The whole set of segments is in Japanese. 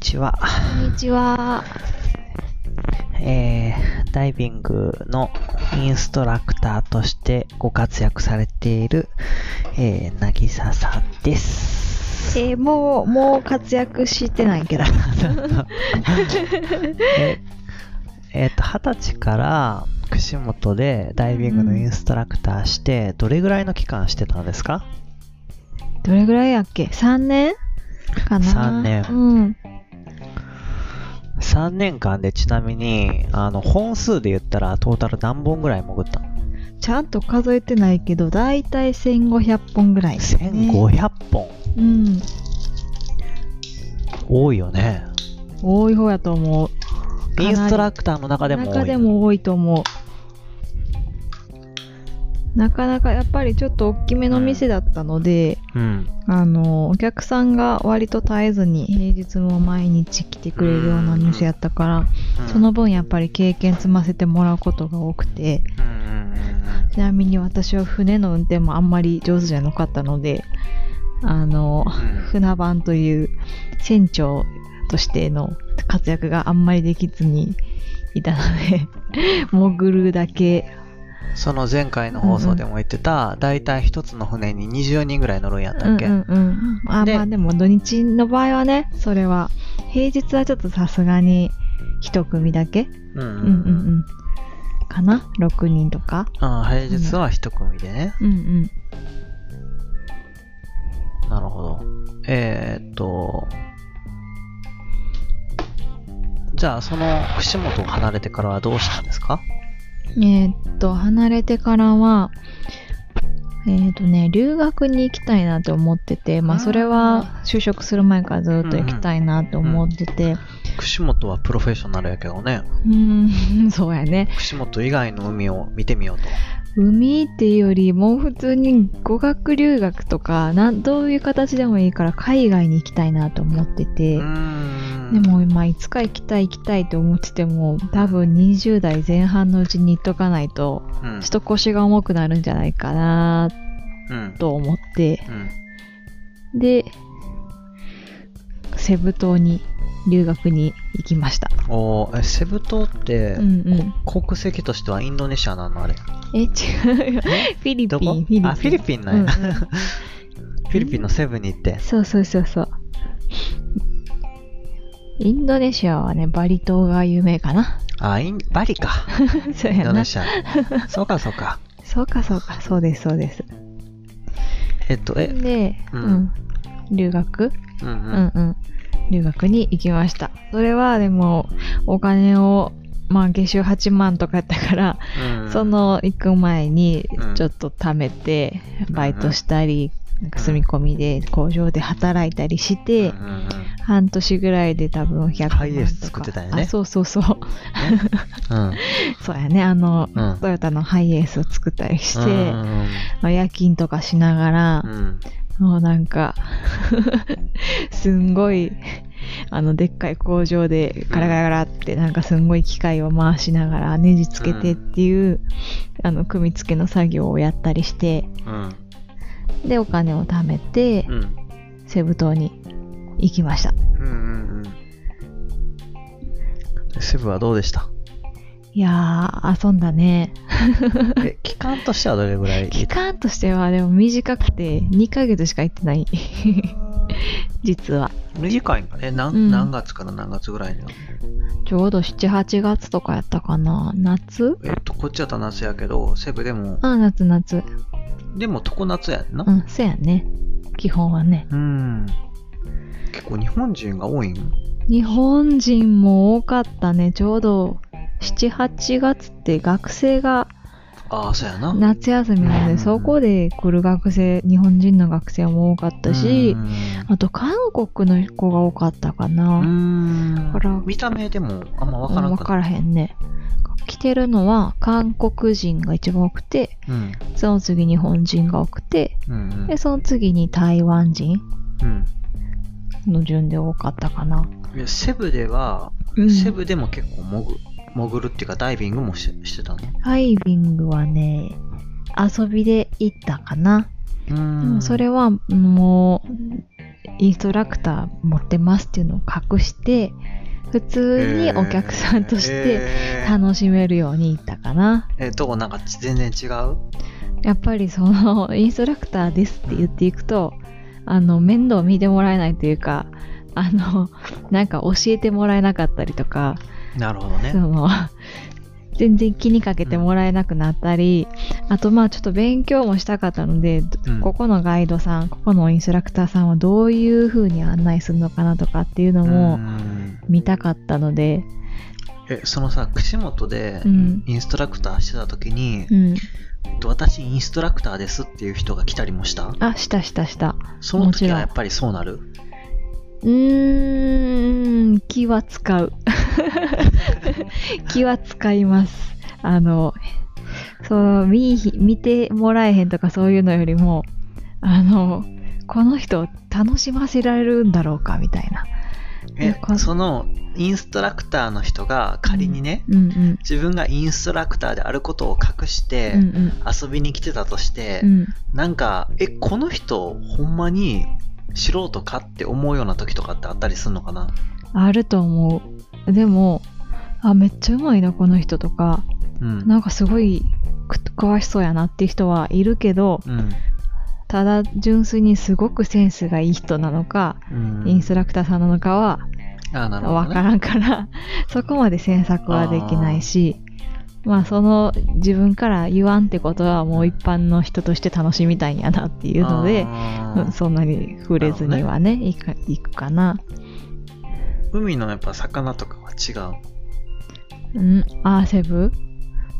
ちは。こんにちは。えー、ダイビングのインストラクターとしてご活躍されている、えー、なぎささんです。えーもう、もう活躍してないけど。ええっと、二十歳から串本でダイビングのインストラクターして、どれぐらいの期間してたんですか？どれぐらいやっけ ?3 年かな？三年うん。?3 年間でちなみに、あの、本数で言ったらトータル何本ぐらい潜ったの？ちゃんと数えてないけど、だいたい1500本ぐらい、ね。?1500 本。うん。多いよね。多い方やと思う。インストラクターの中でも多い。中でも多いと思う。なかなかやっぱりちょっと大きめの店だったので、うん。あの、お客さんが割と絶えずに平日も毎日来てくれるような店やったから、その分やっぱり経験積ませてもらうことが多くて、うんうんうんちなみに私は船の運転もあんまり上手じゃなかったので、あの、うん。船番という船長としての活躍があんまりできずにいたので、潜るだけ、その前回の放送でも言ってた、だいたい一つの船に20人ぐらい乗るんやったっけ、うんうんうん。あでまあでも土日の場合はね、それは、平日はちょっとさすがに一組だけ？うんうんうんうんうん。かな ?6 人とか？ああ平日は一組でね。うんうん。なるほど。えー、っと、じゃあその串本を離れてからはどうしたんですか？えーっと、離れてからは、えーっとね、留学に行きたいなと思ってて、まあそれは就職する前からずっと行きたいなと思ってて、串本はプロフェッショナルやけどね。うーん、そうやね。串本以外の海を見てみようと。海っていうよりもう普通に語学留学とかなんどういう形でもいいから海外に行きたいなと思ってて、でもまあいつか行きたい行きたいと思ってても多分20代前半のうちに行っとかないとうんちょっと腰が重くなるんじゃないかなうん。と思ってうん。でセブ島に留学に行きましたおーえセブ島って、うんうん国籍としてはインドネシアなのあれ。え違うよフィリピンフィリピンあ、フィリピンなんや。うんうん フィリピンのセブンに行って。そうそうそうそう。インドネシアはね、バリ島が有名かな。あ、イン、バリか。そうやな。インドネシア。そうか、そうか。そうかそうか、そうですそうです。えっと、え、で、ううんん、留学？うんう。うんんうん。留学に行きました。それはでも、お金を、まあ月収8万とかやったから、うんそ、の行く前にうんちょっと貯めて、バイトしたり、なんか住み込みで工場で働いたりして、うんうんうん半年ぐらいで多分100万とか。ハイエース作ってたよねあ、そうそうそう。うん。そうやね。あの、うんトヨタのハイエースを作ったりして、うんまあ、夜勤とかしながらう、ん。もうなんか、すんごい、あの、でっかい工場でガラガラガラってなんかすんごい機械を回しながらネジつけてっていう、あの、組み付けの作業をやったりして、うん。で、お金を貯めて、うん。セブ島に行きました。うんうんうん。セブはどうでした？いやー、遊んだね。え、期間としてはどれぐらい？期間としてはでも短くて2ヶ月しか行ってない。実は。短いんかえ、なんうん何月から何月ぐらいにちょうど7、8月とかやったかな。夏？えっと、こっちはと夏やけど、セブでも、あ、夏夏。でも常夏やんな？うん、そうやね。基本はね。うん。結構日本人が多いん？日本人も多かったね。ちょうど7、8月って学生がああ、そうやな。夏休みなので、うんそこで来る学生、日本人の学生も多かったし、あと韓国の子が多かったかうな。から見た目でもあんまわからんからへんね。来てるのは韓国人が一番多くて、うん。その次日本人が多くて、うんうんで、その次に台湾人うん。の順で多かったかな。いやセブでは、うんセブでも結構潜潜るっていうかダイビングもししてたの？ダイビングはね、遊びで行ったかな。うでんもそれはもう、インストラクター持ってますっていうのを隠して、普通にお客さんとしてえー。楽しめるように行ったかな。えどうなんか全然違う？やっぱりその、インストラクターですって言っていくと、あの、面倒見てもらえないというか、あの、なんか教えてもらえなかったりとか、なるほどね。その、全然気にかけてもらえなくなったり、あとまあちょっと勉強もしたかったので、うん。ここのガイドさん、ここのインストラクターさんはどういう風に案内するのかなとかっていうのうもん。見たかったので、えそのさ串本でうん。インストラクターしてた時に、うん。えっと私インストラクターですっていう人が来たりもした？あ、したしたした。その時はやっぱりそうなる？うーん、気は使う。気は使います。あの、そう、見見てもらえへんとかそういうのよりも、あの、この人楽しませられるんだろうかみたいな。そのインストラクターの人が仮にね、うんうん。自分がインストラクターであることを隠してうんうん。遊びに来てたとして、うん、なんかえこの人ほんまに素人かって思うような時とかってあったりするのかな？あると思う。でも、あ、めっちゃうまいな、この人とか、うん。なんかすごいく詳しそうやなっていう人はいるけど、うん。ただ純粋にすごくセンスがいい人なのか、うん。インストラクターさんなのかはあなるほど、ね、わからんから、そこまで詮索はできないし、まあその自分から言わんってことはもう一般の人として楽しみたいんやなっていうので、そんなに触れずにはね、いくかな。海のやっぱ魚とかは違ううん、アーセブ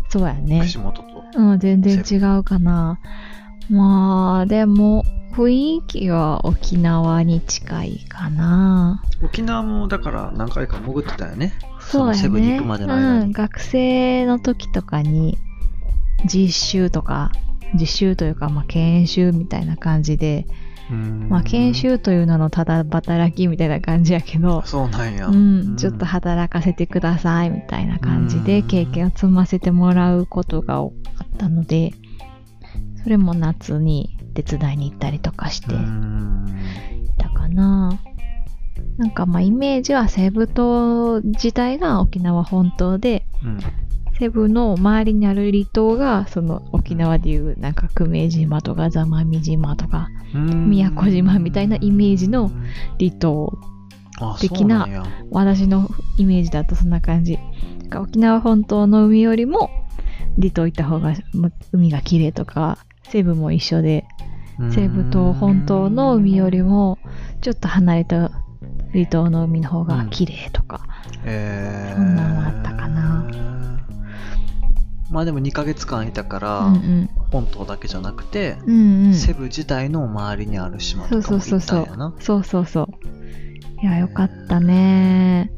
そうやね。串本とうん、全然違うかな。まあ、でも、雰囲気は沖縄に近いかな。沖縄もだから何回か潜ってたよねそうやね。のセブンに行くまでの間うん、に、学生の時とかに、実習とか、実習というか、まあ、研修みたいな感じで、うんまあ、研修という名のただ働きみたいな感じやけど、そうなんや。うん、ちょっと働かせてくださいみたいな感じでうん。経験を積ませてもらうことが多かったので、それも夏に手伝いに行ったりとかしてうん。たかな。なんかまあイメージはセブ島自体が沖縄本島で、うんセブの周りにある離島がその沖縄でいうなんか久米島とか座間味島とかうん。宮古島みたいなイメージの離島あ的な私のイメージだとそんな感じ。沖縄本島の海よりも離島行った方がま海が綺麗とか西部も一緒で西部島本島の海よりもちょっと離れた離島の海の方が綺麗とか、えー。そんなんはあったかなまあでも2ヶ月間いたから、うんうん。本島だけじゃなくて、うんうん。セブ自体の周りにある島とかもそうそうそう行ったんやなそうそうそう。いやよかったね。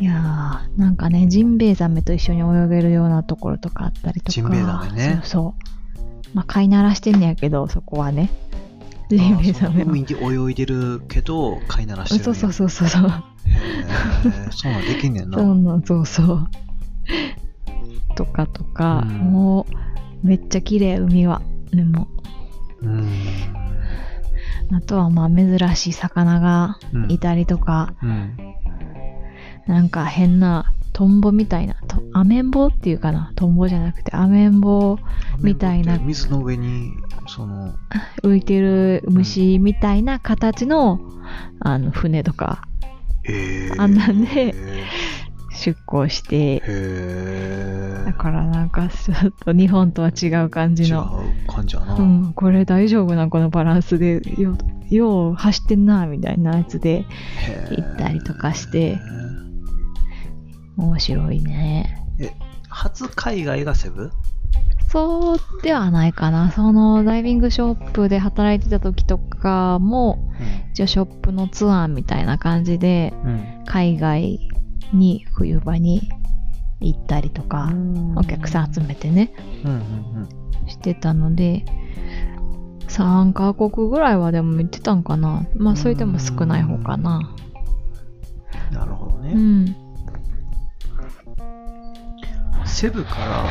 いやーなんかねジンベエザメと一緒に泳げるようなところとかあったりとか。ジンベエザメね。そうそう。まあ飼いならしてんねやけどそこはね。ジンベエザメ海に泳いでるけど飼いならしてるそうそうそうそうそう。そうなんできんねんな。そうそうそうとかとか、うん。もうめっちゃ綺麗海は。でも。うん。あとはまあ珍しい魚がいたりとか、うん。なんか変なトンボみたいな。とアメンボっていうかな。トンボじゃなくてアメンボみたいな。水の上にその浮いてる虫みたいな形のあの船とか。へー。あんなんでへ出港して。ー。だからなんかちょっと日本とは違う感じ違のう感じやな、うん、これ大丈夫なこのバランスで。よよう走ってんなみたいなやつで行ったりとかして。面白いね。初海外がセブそうではないかな。そのダイビングショップで働いてた時とかも一応ショップのツアーみたいな感じでうん。海外に冬場に行ったりとかうん。お客さん集めてねしてたので3カ国ぐらいはでも行ってたんかな。まあそれでも少ない方かな。うんなるほどね、うん。セブから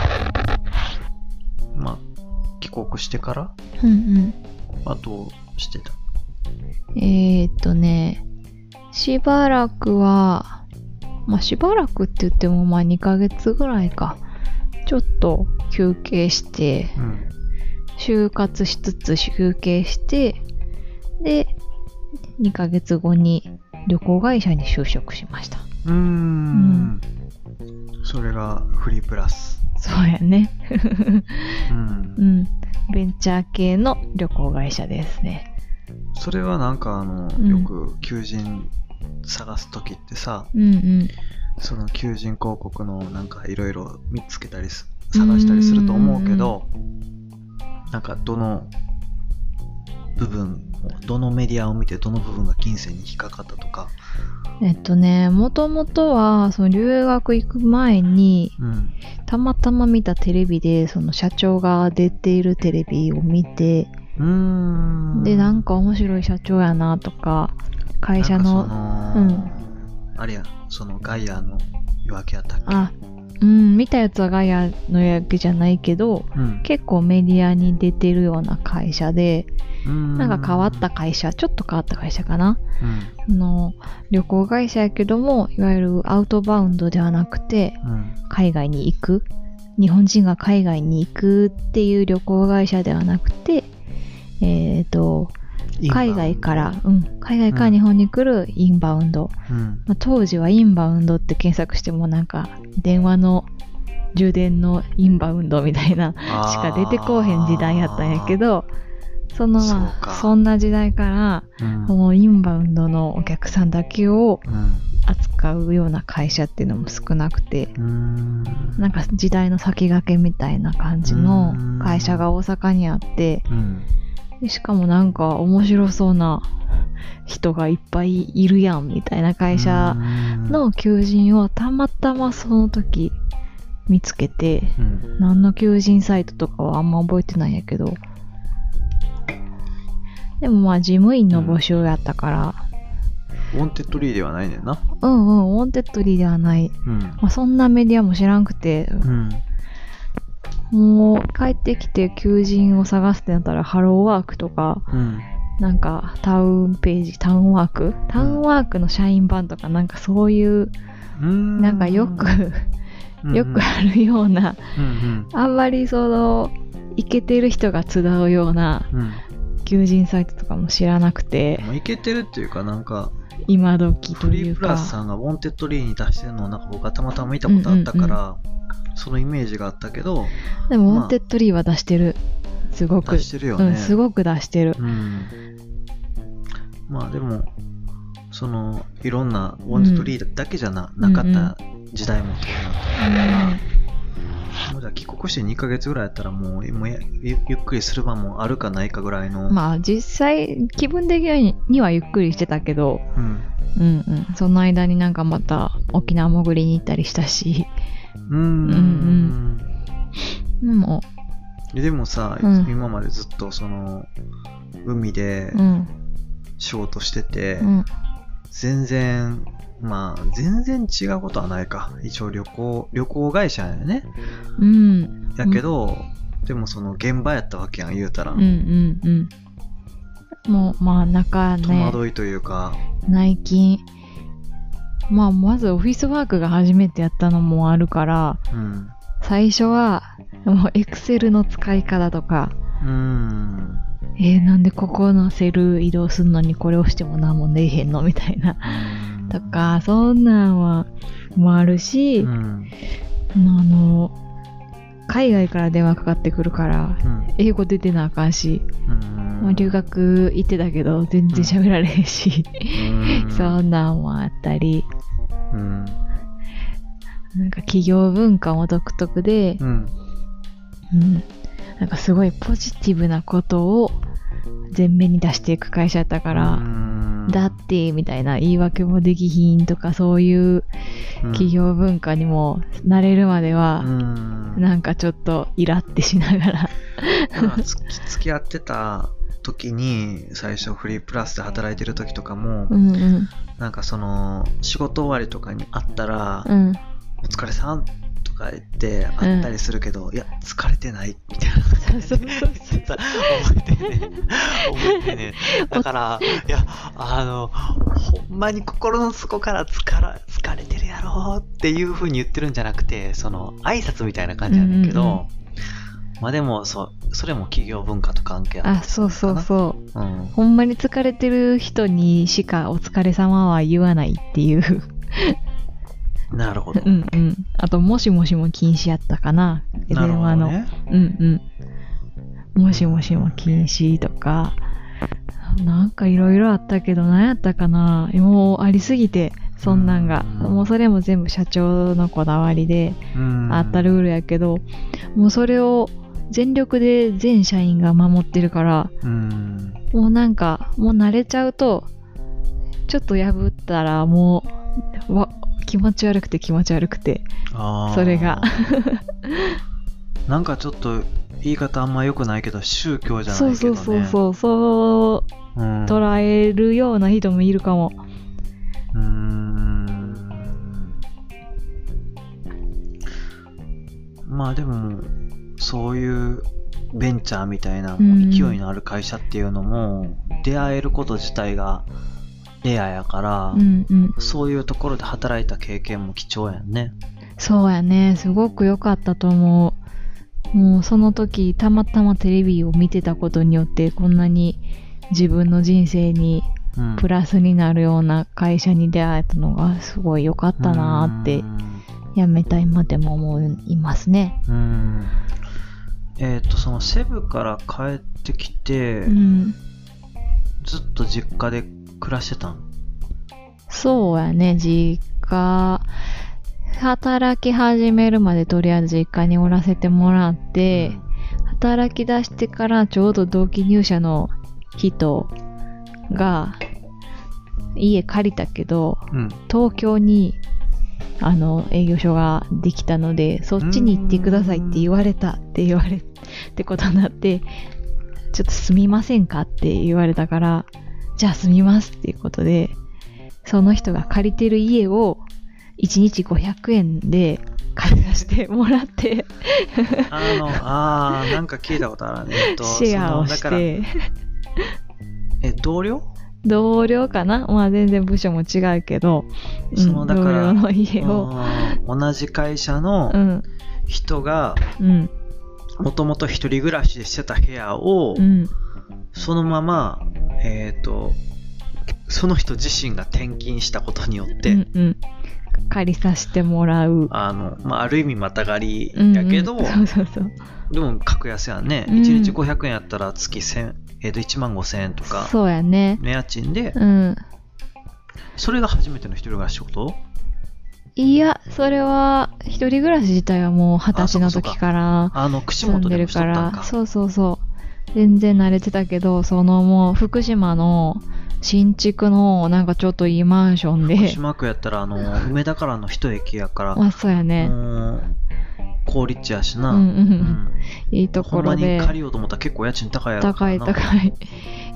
まあ帰国してからうんうん。あとしてた。えー、っとね、しばらくは、まあしばらくって言ってもまあ2ヶ月ぐらいか。ちょっと休憩して、うん。就活しつつ休憩して、で、2ヶ月後に旅行会社に就職しました。うーん。それがフリープラス。そうやね。うんう。ん。ベンチャー系の旅行会社ですね。それはなんかあの、うんよく求人探すときってさ、うんうん。その求人広告のなんかいろいろ見つけたりす探したりすると思うけど、なんかどの部分を、どのメディアを見てどの部分が金銭に引っかかったとか、えっとね、もともとは、その留学行く前に、うん。たまたま見たテレビで、その社長が出ているテレビを見て、うーん。で、なんか面白い社長やなとか、会社の、なんあれや、そのガイアの夜明けやったっけ？あ、うん、見たやつはガイアの予約じゃないけど、うん。結構メディアに出てるような会社で、ななんか変わった会社、ちょっと変わった会社かな？うん。あの、旅行会社やけども、いわゆるアウトバウンドではなくて、うん。海外に行く？日本人が海外に行くっていう旅行会社ではなくて、えっ、と、海外から、うん、海外から日本に来るインバウンド。うん。まあ、当時はインバウンドって検索してもなんか、電話の充電のインバウンドみたいなしか出てこうへん時代やったんやけど、そのそうまかあ、そんな時代から、うん、このインバウンドのお客さんだけをうん。扱うような会社っていうのも少なくて、うーん。なんか時代の先駆けみたいな感じのうん会社が大阪にあって、うん。でしかもなんか面白そうな人がいっぱいいるやんみたいな会社の求人をたまたまその時見つけて、うん、何の求人サイトとかはあんま覚えてないんやけど、でもまあ事務員の募集やったから、ウォンテッドリーではないねんな。うんうん、ウォンテッドリーではない。うん。まあ、そんなメディアも知らんくて、うん。もう帰ってきて求人を探すってなったらハローワークとか、うん。なんかタウンページ、タウンワーク？タウンワークの社員版とかなんかそういう、うん。なんかよく、うん、よくあるような、うんあんまりその、イケてる人が集うようなうん。うん。求人サイトとかも知らなくて、いけてるっていうか、なんか、今時というか。フリープラスさんがウォンテッドリーに出してるのをなんか僕はたまたま見たことあったから、そのイメージがあったけど、でも、まあウォンテッドリーは出してる。すごく。出してるよね。うん、すごく出してる。うん。まあでも、その、いろんなウォンテッドリーだけじゃな,、なかった時代もそうなったから、もうじゃあ帰国して2ヶ月ぐらいやったらもうもゆっくりする場もあるかないかぐらいの、まあ実際気分的にはゆっくりしてたけど、うん、うんうん、その間になんかまた沖縄潜りに行ったりしたし、うーんうんでも、でもさ、うん。今までずっとその海でうん、仕事してて、うん、全然まあ全然違うことはないか。一応旅行旅行会社やね。うん、やけど、でもその現場やったわけやん言うたら、うん、うん、うん。もう、まあ、中戸ね、惑いというか、内勤、まあ、まずオフィスワークが初めてやったのもあるから、うん。最初は、もうエクセルの使い方とか、うーん。えー、なんでここのセル移動すんのにこれ押しても何も出えへんの？みたいな。うんとか、そんなんは、もあるし、うんあの、海外から電話かかってくるから、うん。英語出てなあかんし、うん。まあ、留学行ってたけど、全然喋られへんし、うん。そんなんもあったり、うん。なんか企業文化も独特で、うん。うん、なんかすごいポジティブなことを前面に出していく会社やったから、うんだってみたいな言い訳もできひんとかそういう企業文化にも慣れるまではう、ん。なんかちょっとイラってしながら、付き合ってた時に最初フリープラスで働いてる時とかも、うんうん。なんかその仕事終わりとかに会ったら「うんお疲れさん」とかか言ってあったりするけど、いや、疲れてないみたいな。そうそうそうそう。覚えてね。覚えてね。だから、いや、あの、ほんまに心の底から疲ら疲れてるやろっていう風に言ってるんじゃなくて、その、挨拶みたいな感じなんだけど、うんうんうんまあでも、そう、それも企業文化と関係あるあ、そうそうそう。う。うん。ほんまに疲れてる人にしかお疲れ様は言わないっていう。なるほど。うんうん。あと、もしもしも禁止やったかな。なるほ電話の。どね。うんうん。もしもしも禁止とか、なんかいろいろあったけど、何やったかな。もうありすぎて、そんなんが。うんもうそれも全部社長のこだわりでうんあったルールやけど、もうそれを全力で全社員が守ってるから、うん。もうなんか、もう慣れちゃうと、ちょっと破ったらもう、わ気持ち悪くて気持ち悪くて、それが。なんかちょっと言い方あんま良くないけど、宗教じゃなそいうけどね。そうそうそう、そううん。捉えるような人もいるかも。うーんまあでも、そういうベンチャーみたいな、勢いのある会社っていうのも、出会えること自体がレアやから、うんうん。そういうところで働いた経験も貴重やんね。そうやね。すごく良かったと思う。もうその時、たまたまテレビを見てたことによって、こんなに自分の人生にうん、プラスになるような会社に出会えたのがすごい良かったなーってう、ん辞めた今でも思いますね。うん。えっ、と、そのセブから帰ってきて、うん。ずっと実家で暮らしてたんそうやね、実家、働き始めるまでとりあえず実家におらせてもらって、働き出してからちょうど同期入社の人が家借りたけど、うん。東京にあの営業所ができたので、そっちに行ってくださいって言われたって言われってことになって、ちょっと住みませんかって言われたから、じゃあ住みますっていうことで、その人が借りてる家を1日500円で借りさせてもらって、あの、あー、なんか聞いたことあるね。えっと、シェアをして、え、同僚？同僚かな？まあ全然部署も違うけど、うんそのだからの家を、うん同じ会社のうん、人が、うん、もともと一人暮らしでしてた部屋を、うん、そのまま、えっ、と、その人自身が転勤したことによって、うんうん、借りさせてもらう。あの、まあ、ある意味またがりうんやけど、うんそうそうそう。でも格安やんね。うん1日500円やったら月1000、えっ、と、1万5000円とか、そうやね。の家賃で、うん。それが初めての一人暮らしってこと？いや、それは、一人暮らし自体はもう二十歳の時からあの、串住ん本でるから、。そうそうそう。全然慣れてたけど、そのもう福島の新築のなんかちょっといいマンションで、福島区やったら、あの、梅田からの一駅やから、まあそうやね。もう、高立地やしな。うんうんうんいいとほんまにころで、借りようと思ったら結構家賃高いやろか高い。高い。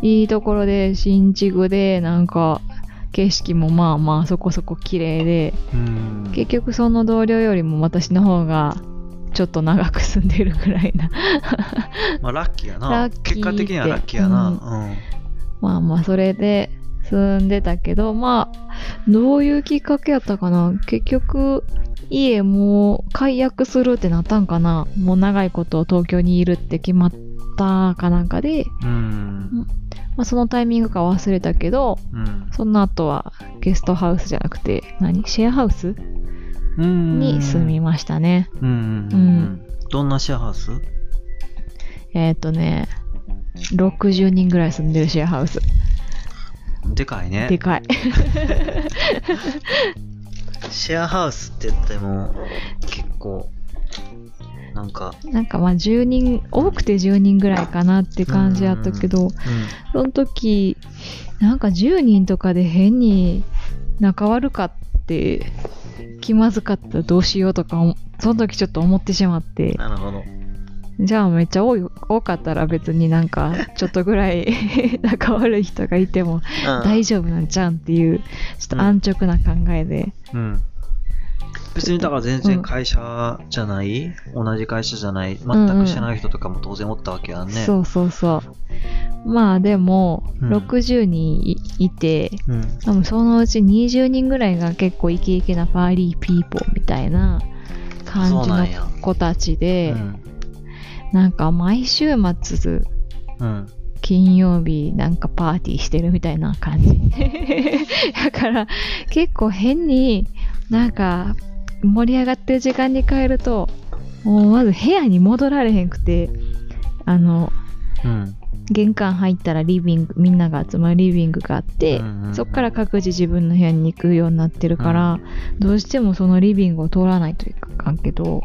いいところで、新築で、なんか、景色もまあまあそこそこ綺麗で、うん。結局その同僚よりも私の方がちょっと長く住んでるぐらいな。まあ、ラッキーやな。結果的にはラッキーやな。うんうん。まあまあそれで住んでたけど、まあ、どういうきっかけやったかな結局、家もう解約するってなったんかなもう長いこと東京にいるって決まったかなんかで、うん。まあそのタイミングか忘れたけど、うん。その後はゲストハウスじゃなくて、何？シェアハウス？うん。に住みましたね。うん。どんなシェアハウス？えっ、とね、60人ぐらい住んでるシェアハウス。でかいねで。かい。シェアハウスって言っても、結構、なんか、なんかまあ10人、多くて10人ぐらいかなって感じやったけど、うその時、なんか10人とかで変に仲悪かって気まずかったらどうしようとか思、その時ちょっと思ってしまってん。、なるほど。じゃあめっちゃ多い多かったら別になんかちょっとぐらい 仲悪い人がいても大丈夫なんちゃうんっていうちょっと安直な考えで、うん。別にだから全然会社じゃない、同じ会社じゃない、全く知らない人とかも当然おったわけやんね。そうそうそう。まあでも、うん60人いて、うん。多分そのうち20人ぐらいが結構イケイケなパーリーピーポーみたいな感じの。子たちで、うん。なんか毎週末うん。金曜日なんかパーティーしてるみたいな感じ。だから結構変になんか盛り上がってる時間に帰ると、もうまず部屋に戻られへんくて、あの、うん。玄関入ったらリビング、みんなが集まるリビングがあって、うんうんうんそっから各自自分の部屋に行くようになってるから、どうしてもそのリビングを通らないといかんけど、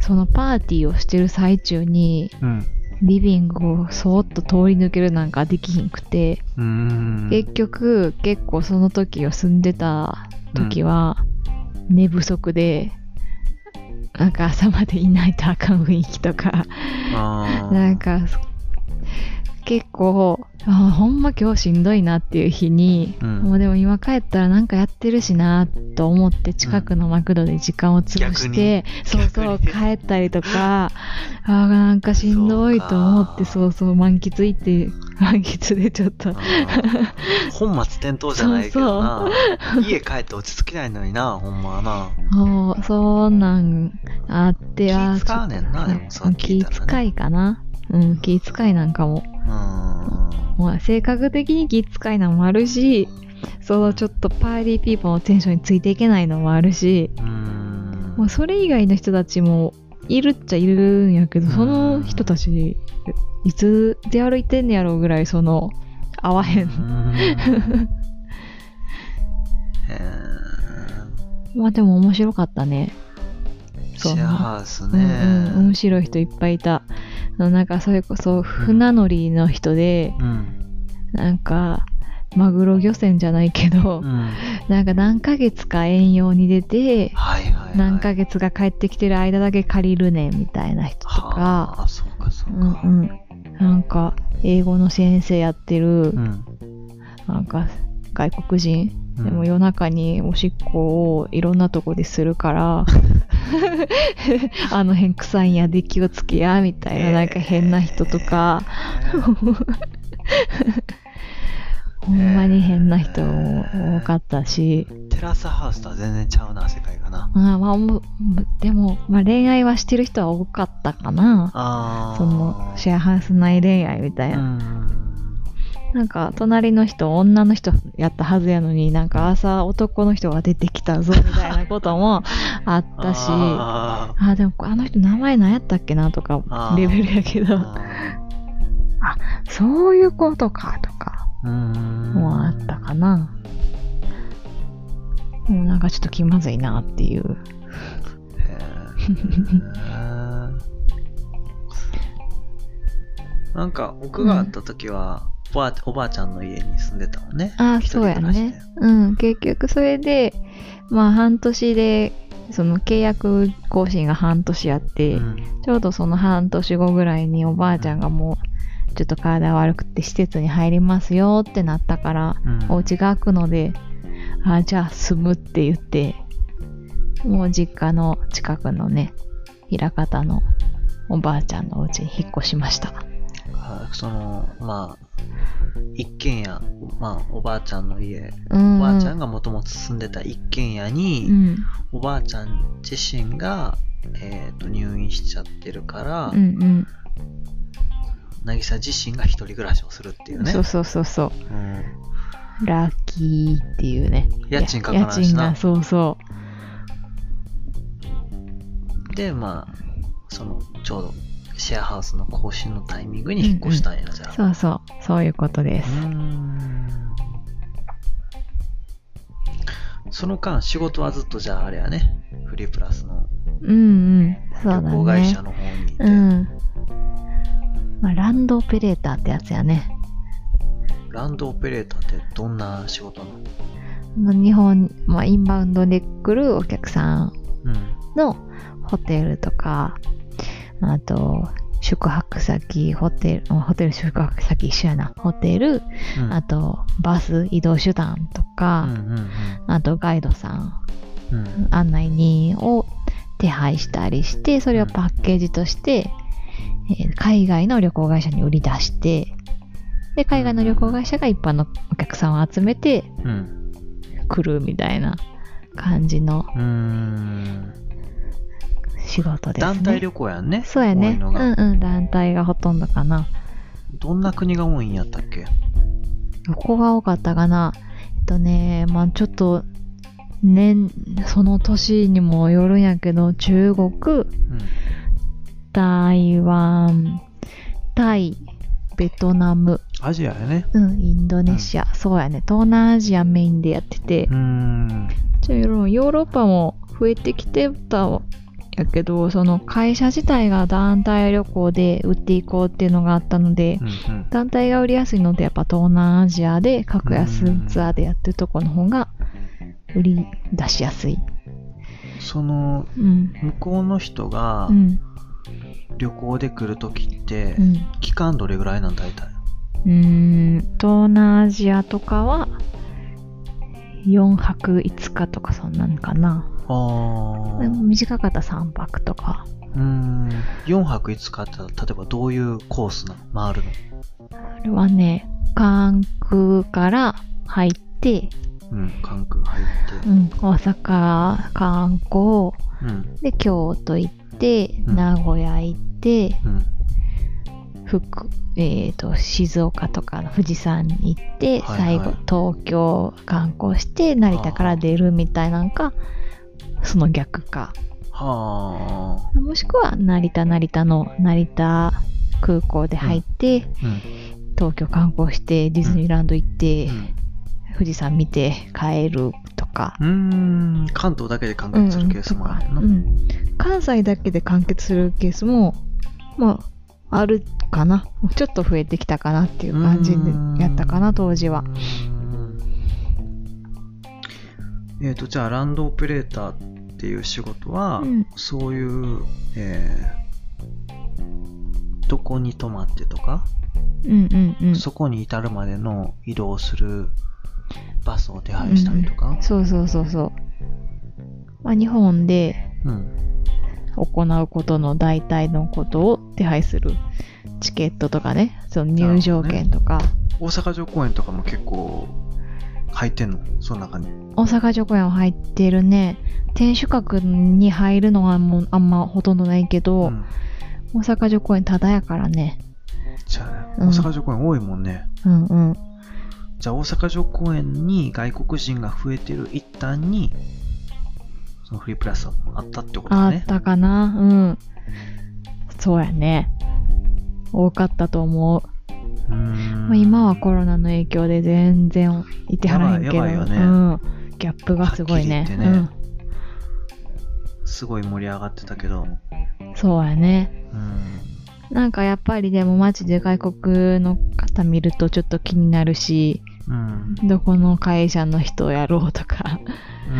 そのパーティーをしてる最中に、うん。リビングをそーっと通り抜けるなんかできひんくて、うーん。結局結構その時を住んでた時は寝不足で、なんか朝までいないとあかん雰囲気とか、なんか結構あほんま今日しんどいなっていう日に、うん。もうでも今帰ったらなんかやってるしなと思って近くのマクドで時間を潰して、そうそう逆に。帰ったりとかあーなんかしんどいと思ってそそうそう満喫行って満喫でちょっと。本末転倒じゃないけどな。家帰って落ち着きないのにな、ほんまはな。そうそんなんあってあー気使うねんな、でもそう聞気いたら、ね。遣いかなうん気遣いなんかも。まあ、性格的に気遣いなのもあるし、そのちょっとパーリーピーポーのテンションについていけないのもあるし。まあ、それ以外の人たちもいるっちゃいるんやけど、その人たち、いつ出歩いてんねやろうぐらい、その、合わへ。うんまあでも面白かったね。ーそうシェアハウスうんね。うん、面白い人いっぱいいた。あのなんかそれこそ船乗りの人で、うん。なんか、マグロ漁船じゃないけど、うん。なんか何ヶ月か遠洋に出て、はいはい、はい。何ヶ月が帰ってきてる間だけ借りるねんみたいな人とか、はあ、そうかそうか。うんうん、なんか英語の先生やってる、うん。なんか外国人、うんでも夜中におしっこをいろんなとこでするから、あの辺臭いんやで気をつけやみたいな、なんか変な人とか、ほんまに変な人多かったし、テラスハウスとは全然ちゃうな、世界がな。あーまあ、でも、まあ、恋愛はしてる人は多かったかな。ああ。その、シェアハウス内恋愛みたいな。うん。なんか、隣の人、女の人やったはずやのに、なんか朝男の人が出てきたぞ、みたいなこともあったし、ああでも、あの人名前何やったっけなとかレベルやけど、ーそういうことか、とか。もあったかな。もうなんかちょっと気まずいなっていう。なんか、僕が会った時は、おばあおばあちゃんの家に住んでたもんね。ああ、そうやね。うん、結局それで、まあ半年で、その契約更新が半年あって、うんちょうどその半年後ぐらいにおばあちゃんがもう、ちょっと体悪くて施設に入りますよってなったから、うんお家が空くので、あじゃあ住むって言って、もう実家の近くのね、平方のおばあちゃんのお家に引っ越しました。あその、まあ、一軒家、まあ、おばあちゃんの家、うん。おばあちゃんがもともと住んでた一軒家に、うん。おばあちゃん自身が、えー、と入院しちゃってるから、うんうん。渚自身が一人暮らしをするっていうね。そうそうそうそう。うんラッキーっていうね。家賃かからんしな家賃が、そうそで、まあ、その、ちょうど、シェアハウスの更新のタイミングに引っ越したんや、じゃあ。う。そうそう。そういうことです。その間、仕事はずっとじゃああれやね、フリープラスの。旅行会社の方にいて、うん。まあ、ランドオペレーターってやつやね。ランドオペレーターってどんな仕事なの？日本、まあ、インバウンドで来るお客さんうん。のホテルとか、あと、宿泊先、ホテル、ホテル宿泊先一緒やな。ホテル、うんあと、バス、移動手段とうか、んうんうんあとガイドさんうん。案内人を手配したりして、それをパッケージとして、えー海外の旅行会社に売り出して、で、海外の旅行会社が一般のお客さんを集めてうん。来るみたいな感じの。仕事ですね。団体旅行やんね。そうやね。う。んうん、団体がほとんどかな。どんな国が多いんやったっけ？どこが多かったかな？えっとね、まあちょっと、年、その年にもよるんやけど、中国、うん。台湾、タイ、ベトナム、アジアやね。うん、インドネシア、そうやね、東南アジアメインでやっててうー、ん。ちょヨーロッパも増えてきてたやけど、その会社自体が団体旅行で売っていこうっていうのがあったので、うんうん。団体が売りやすいのってやっぱ東南アジアで格安ツアーでやってるとこの方が売り出しやすい。その、うん。向こうの人がうん。旅行で来るときってう、ん。期間どれぐらいなん大体うーん、東南アジアとかは4泊5日とかそんなんかな。短かったら3泊とか。うーん。4泊5日って、例えばどういうコースなの？回るあれはね、関空から入って、のうん。関空入ってう。ん、大阪観光、うん。で、京都行って、うん名古屋行って、うん。福、えっ、と、静岡とかの富士山に行って、はいはい最後東京観光して、成田から出るみたいなんか、その逆か。はもしくは、成田成田の成田空港で入って、あ。うん。東京観光して、ディズニーランド行って、うん富士山見て帰るとか。うーん。関東だけで完結するケースもあるの、うんうん関西だけで完結するケースも、まあ、あるかな。ちょっと増えてきたかなっていう感じでやったかな、当時は。うーんえっ、と、じゃあ、ランドオペレーターっていう仕事は、うんそういう、えーどこに泊まってとか、うんうんうん。そこに至るまでの移動するバスを手配したりとか？そうそうそうそう。まあ、日本でうん。行うことの大体のことを手配するチケットとかね、その入場券とか、大阪城公園とかも結構入ってんの？その中に。大阪城公園は入ってるね。天守閣に入るのはもうあんまほとんどないけど、ん。大阪城公園ただやからね。じゃあね、うん大阪城公園多いもんね。うんうん。じゃあ大阪城公園に外国人が増えてる一端に、そのフリープラスはあったってことだね。あったかな？うん。そうやね。多かったと思う。まあ、今はコロナの影響で全然いてはらへんけど、ね。うん、ギャップがすごいね。はっきり言ってね。すごい盛り上がってたけど。うん、そうやね。うん。なんかやっぱりでも街で外国の方見るとちょっと気になるしうん。どこの会社の人やろうとか。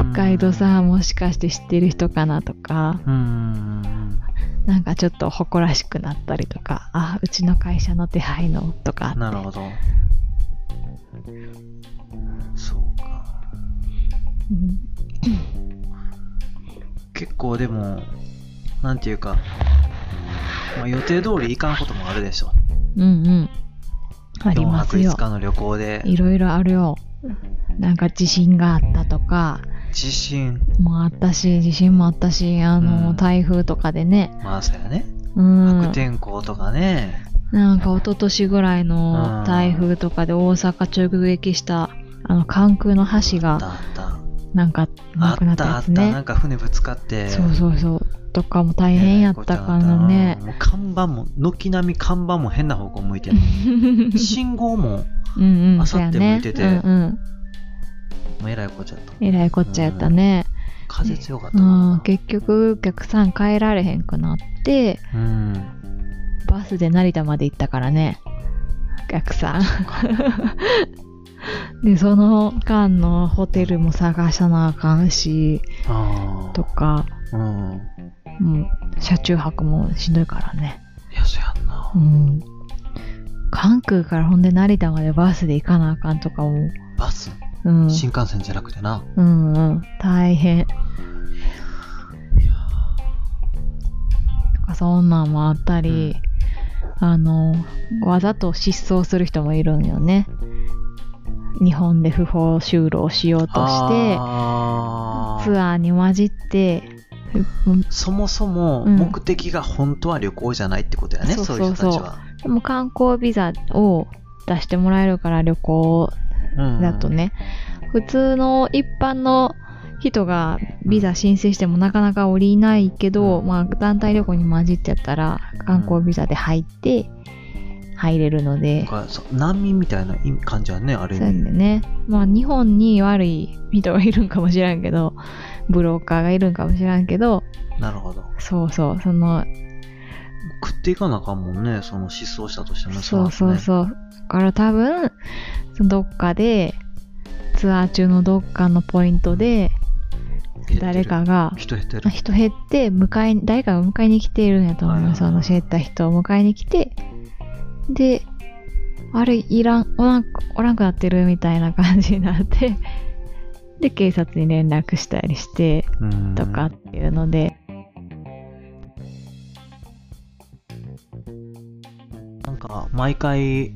うん。ガイドさんもしかして知ってる人かなとか。うん。なんかちょっと誇らしくなったりとかあうちの会社の手配のとかなるほど。そうか。うん結構でも、なんていうか、まあ、予定通り行かんこともあるでしょ。うんうんあり4泊ますよ5日の旅行で。いろいろあるよなんか地震があったとか地震、もあったし、地震もあったし、あの、うん台風とかでね。まあそうやね。うん。悪天候とかね。なんか一昨年ぐらいうんの台風とかで大阪直撃した、あの、関空の橋あっが、たあった。なんか、なくなあっったたあった。やつねなん。か船ぶつかって。そうそうそう。とかも大変やったからね。もう看板も、軒並み看板も変な方向向いてる。信号も、うんうん、あそうやね。さって向いててうんうん。もうえらいこっちゃった。えらいこっちゃやったね。風強かったうな。ん、結局、お客さん帰られへんくなって、うん。バスで成田まで行ったからね。お客さん。で、その間のホテルも探さなあかんし、あとか、あ。うん。もう、車中泊もしんどいからね。いや、そやんなう。ん。関空からほんで成田までバスで行かなあかんとかも、バス。うん。新幹線じゃなくてな。うんうん。大変。そんなんもあったり、あの、わざと失踪する人もいるんよね。日本で不法就労しようとして、ツアーに混じって、うんそもそもうん目的が本当は旅行じゃないってことやね、そうそうそうそういう人たちは。でも観光ビザを出してもらえるから旅行うんだとね、普通の一般の人がビザ申請してもなかなか降りないけど、うんまあ団体旅行に混じってやったら観光ビザで入って入れるので、難民みたいな感じはね、ある意そう。ね。まあ日本に悪い人がいるんかもしらんけど、ブローカーがいるんかもしらんけど、なるほど。そうそう、その、食っていかなあかんもんね、その失踪したとしてもそうそうう。そう。だから多分、そのどっかで、ツアー中のどっかのポイントで、誰かが、人減ってる。人減って、迎えに、誰かが迎えに来ているんやと思います。その減った人を迎えに来て、で、あれ、いらん、おらん、おらんくなってるみたいな感じになって、で、警察に連絡したりして、うんとかっていうので、か、毎回、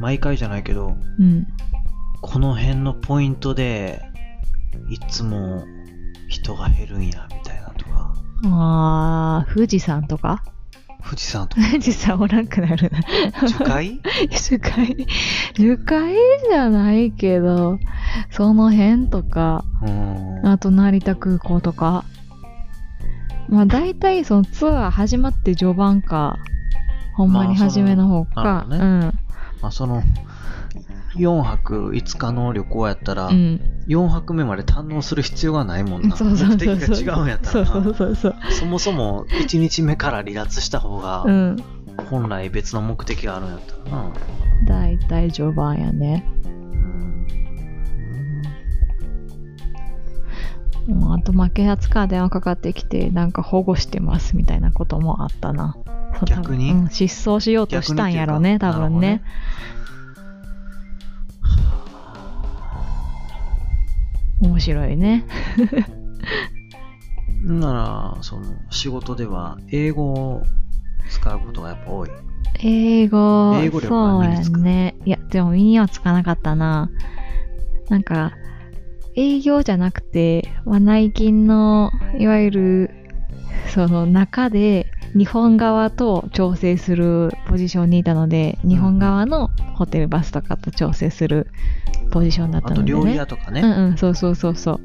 毎回じゃないけど、うん。この辺のポイントで、いつも人が減るんや、みたいなとか、あー、富士山とか？富士山とか、富士山おらんくなるな。樹海？樹海、樹海じゃないけど、その辺とか、うん。あと成田空港とか。まあ大体そのツアー始まって序盤か、ほんまに初めの方まか、あそのまあ、その、4泊5日の旅行やったら、うん。うん。4泊目まで堪能する必要がないもんな。そうそうそうそう。目的が違うんやったらな。そうそうそうそう。そもそも1日目から離脱した方が、うん。本来別の目的があるんやったらな。大体序盤やね。うんうんあと、まあ、警察から電話かかってきて、なんか保護してますみたいなこともあったな。逆に？うん、失踪しようとしたんやろね、多分ね。面白いね。なら、その、仕事では英語を使うことがやっぱ多い。英語、英語力そうやね。いや、でも身にはつかなかったな。なんか、営業じゃなくて、まあ、内勤の、いわゆる、その中で、日本側と調整するポジションにいたので、日本側のホテルバスとかと調整するポジションだったので、ね。あと料理屋とかね。うんうん、そうそうそうそう。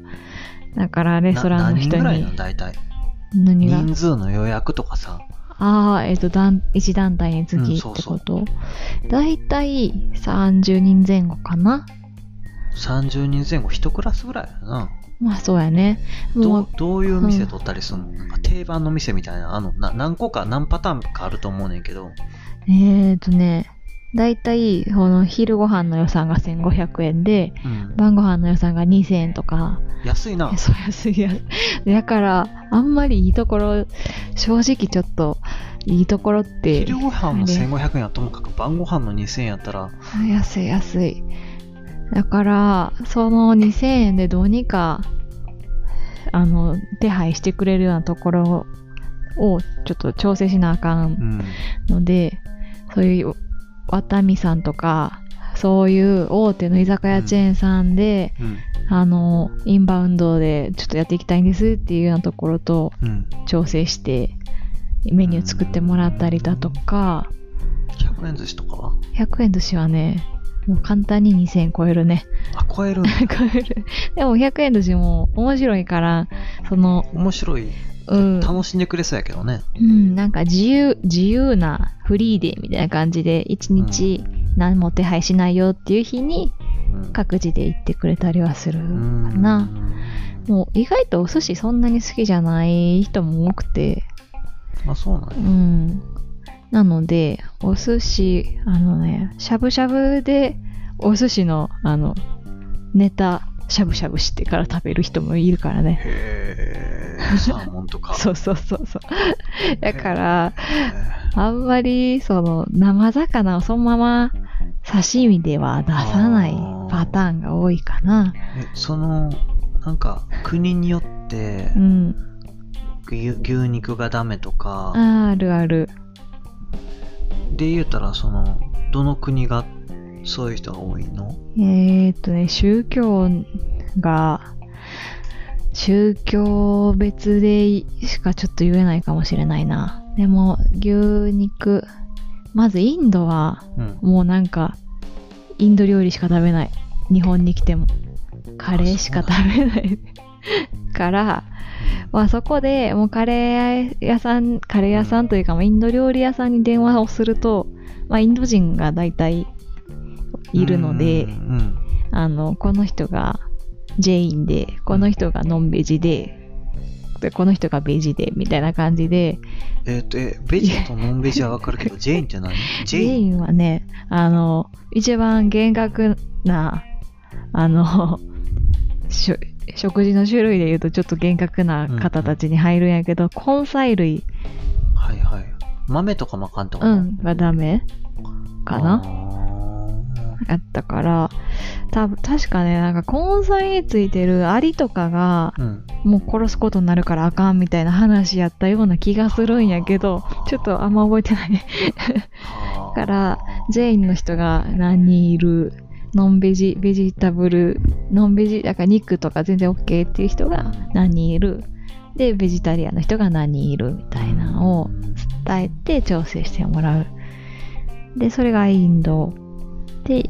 だから、レストランの人に人ぐらいなの、大体。何が？人数の予約とかさ。ああ、えっ、と、団、一団体につきうんってそうそうこと、だいたい30人前後かな30人前後1クラスぐらいやな。まあそうやね。どどういう店取ったりするの、なんか定番の店みたいな、あの、な何個か何パターンかあると思うねんけど。えっ、とね、だいたい、この昼ご飯の予算が1500円で、うん。晩ご飯の予算が2000円とか、安いなえ。そう安いや。だから、あんまりいいところ、正直ちょっと、いいところって、昼ご飯のあれ1500円やともかく晩ご飯の2000円やったら、安い安い。だから、その2000円でどうにか、あの、手配してくれるようなところをちょっと調整しなあかうんん。ので、そういう、ワタミさんとか、そういう大手の居酒屋チェーンさんで、うん。あの、インバウンドでちょっとやっていきたいんですっていうようなところとうん。調整して、メニュー作ってもらったりだとか、100円寿司とか？は100円寿司はね、もう簡単に2000円超えるね。あ、超える。超える。でも100円寿司も面白いから、その、面白い。うん、楽しんでくれそうやけどね。うん、なんか自由、自由なフリーデーみたいな感じで、1日何も手配しないよっていう日にうん。各自で行ってくれたりはするかうんな。もう意外とお寿司そんなに好きじゃない人も多くて、あ、そうなんや。うん。なので、お寿司、あのね、しゃぶしゃぶでお寿司の、あの、ネタ、しゃぶしゃぶしてから食べる人もいるからね。へー。サーモンとか。そうそうそうそう。だから、へあんまり、その、生魚をそのまま刺身では出さないパパターンが多いかな。え、その、なんか、国によってう、ん。牛牛肉がダメとか、ああるある。で言うたら、その、どの国がそういう人が多いの？えーっとね、宗教が、宗教別でしかちょっと言えないかもしれないな。でも、牛肉、まずインドは、うん。もうなんか、インド料理しか食べない。日本に来ても。カレーしか食べない。から、まあそこでもうカレー屋さん、カレー屋さんというか、まあインド料理屋さんに電話をすると、まあインド人が大体いるのでうん、うん。あの、この人がジェインで、この人がノンベジで、でこの人がベジで、みたいな感じで、えっ、と、え、ベジとノンベジはわかるけど、ジェーンって何？ジジェェイン？インはね、あの、一番厳格な、あの、食事の種類で言うとちょっと厳格な方たちに入るんやけど、根菜類、はいはい。豆とかもあかんとうん、がダメ。かな？あやったから、多分確かね、なんか根菜についてるアリとかが、ーうん。もう殺すことになるからあかんみたいな話やったような気がするんやけど、ちょっとあんま覚えてない。から、ジェインの人が何人いる、ノンベジ、ベジタブル、ノンベジ、だから肉とか全然 OK っていう人が何人いる。で、ベジタリアンの人が何人いるみたいなのを伝えて調整してもらう。で、それがインド。で、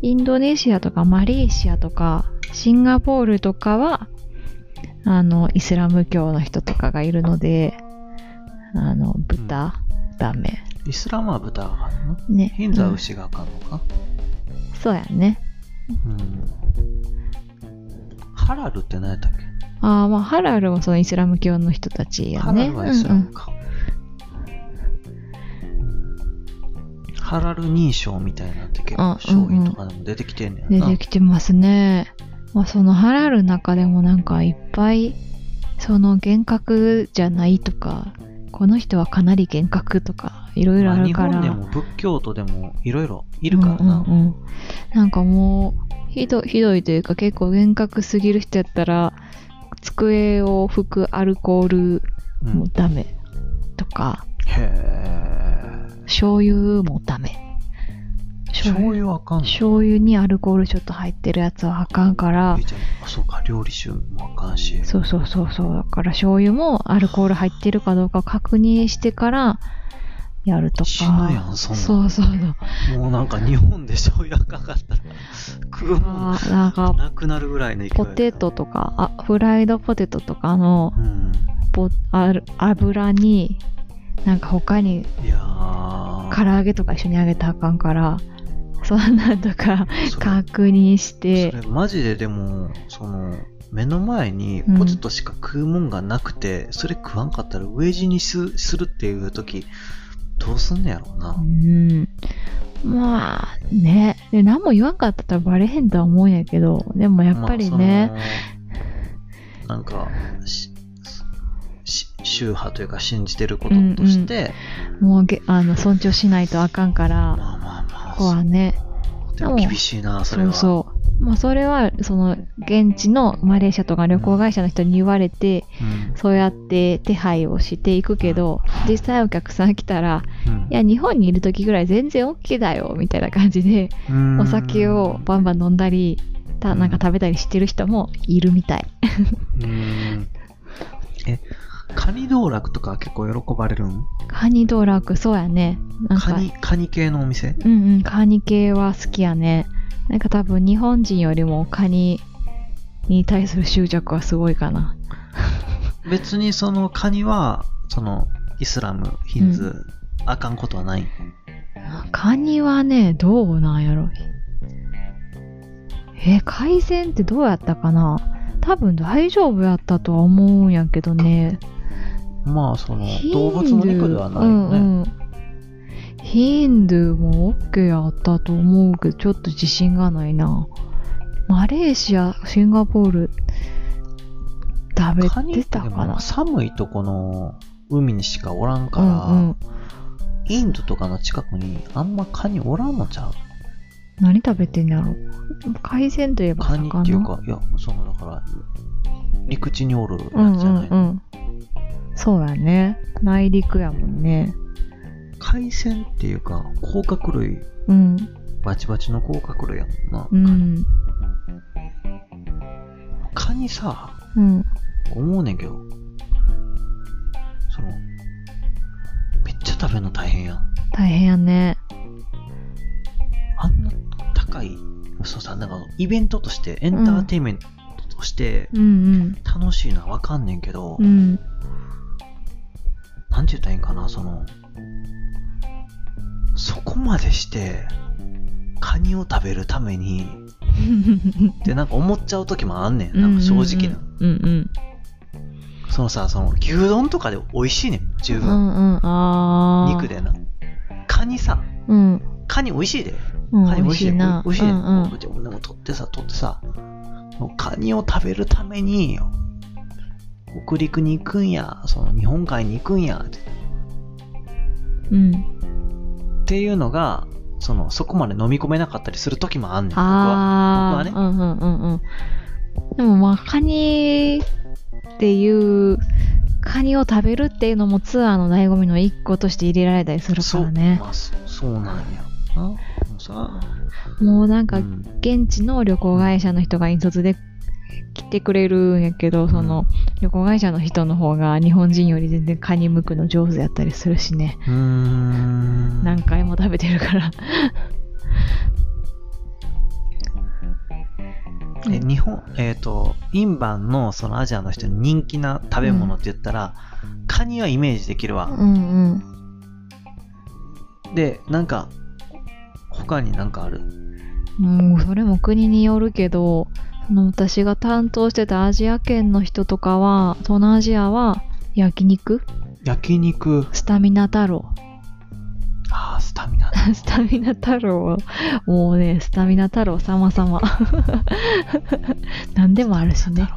インドネシアとかマレーシアとかシンガポールとかは、あの、イスラム教の人とかがいるので、あの、豚、ダメ。イスラムは豚があかんの？ね。ヒンズはうん牛があかんのか、そうやね。うん、ハラルって何やったっけ？ああ、まあ、ハラルもそのイスラム教の人たちやハラね。ルはイスラうんムか。ハラル認証みたいなんて結構商品とかでも出てきてんねうんん、な。出てきてますね。まあ、そのハラルの中でもなんかいっぱい、その厳格じゃないとか、この人はかなり厳格とか、いろいろあるから。本でも仏教徒でもいろいろいるからな。うんうんうんなんかもうひどひどいというか結構厳格すぎる人やったら机を拭くアルコールうんもダメとか、へえ。醤油もダメ醤油。はあかんの？醤油にアルコールちょっと入ってるやつはあかんから。ああ、そうか、料理酒もあかんし。そうそうそうそう。だから醤油もアルコール入ってるかどうかを確認してからやるとか。死ぬやんそんなん。そうそうそう。もうなんか日本で醤油あかんかったら、食うもなんかなくなるぐらいのポテトとかあフライドポテトとかのうん。ポある油になんか他にいやー。唐揚げとか一緒に揚げたらあかんからそんなんとか確認して。それマジででも、その、目の前にポテトしか食うもんがなくて、それ食わんかったら飢え死にすするっていう時、どうすんねやろうな。うん。まあね。で何も言わんかったらバレへんとは思うんやけどでもやっぱりね、まあなんか、しし宗派というか信じてることとして、もうげあの尊重しないとあかんから。まあまあまあ、はねでも厳しいな、それは。そうそう。まあそれはその現地のマレーシアとか旅行会社の人に言われて、うん。そうやって手配をしていくけど、実際お客さん来たら、うん。いや、日本にいる時ぐらい全然 OK だよ、みたいな感じで、うん。お酒をバンバン飲んだり、たなんか食べたりしてる人もいるみたい。うん。え、カニ道楽とか結構喜ばれるん？カニ道楽、そうやね。なんか、カニ、カニ系のお店？うんうん、カニ系は好きやね。なんか多分日本人よりもカニに対する執着はすごいかな。別にそのカニは、その、イスラム、ヒンズ、あかんことはない？カニはね、どうなんやろ。え、海鮮ってどうやったかな？多分大丈夫やったとは思うんやけどね。まあ、その動物の肉ではないよね。うんうん。ヒンドゥーも OK やったと思うけど、ちょっと自信がないな。マレーシア、シンガポール、食べてたかなも寒いとこの海にしかおらんから、うんうん。インドとかの近くにあんまカニおらんのちゃう？何食べてんやろ？海鮮といえばカニっていう魚か、いや、その、だから、陸地におるやつうんうじゃない、んうん。そうやね。内陸やもんね。海鮮っていうか、甲殻類、うん。バチバチの甲殻類やもんな。うん。カニさ、うん。思うねんけど、その、めっちゃ食べるの大変やん。大変やね。あんな高い、そうさ、なんかイベントとして、エンターテインメントとしてうん楽しいのはわかんねんけど、うん。うん。なんて言ったらいいんかな、その、そこまでして、カニを食べるために、ってなんか思っちゃう時もあんねん。なんか正直な。うんうん。そのさ、その牛丼とかで美味しいねん、十う分。んうん。あー。肉でな。カニさ、うん。カニ美味しいで。うん。カニ美味しいで。美味しいで。うんうん。でも取ってさ、取ってさ、カニを食べるために、北陸に行くんや、その日本海に行くんや、ってうん。っていうのが、その、そこまで飲み込めなかったりする時もあんねん、僕は。僕はね。うんうんうんうん。でもまあ、カニっていう、カニを食べるっていうのもツアーの醍醐味の一個として入れられたりするかそう、らね。まあ、そそうなんや。もうさ、もうなんか、うん現地の旅行会社の人が引率で来てくれるんやけど、その旅行会社の人の方が日本人より全然カニ剥くの上手やったりするしね。うーん。何回も食べてるから。え、日本、えっ、と、インバンのそのアジアの人に人気な食べ物って言ったら、カニはイメージできるわ。うんうん。で、なんか、他になんかある？もうそれも国によるけど、その私が担当してたアジア圏の人とかは、東南アジアは焼肉？焼肉。スタミナ太郎。ああ、スタミナ。スタミナ太郎もうね、スタミナ太郎様々。何でもあるしね。ね。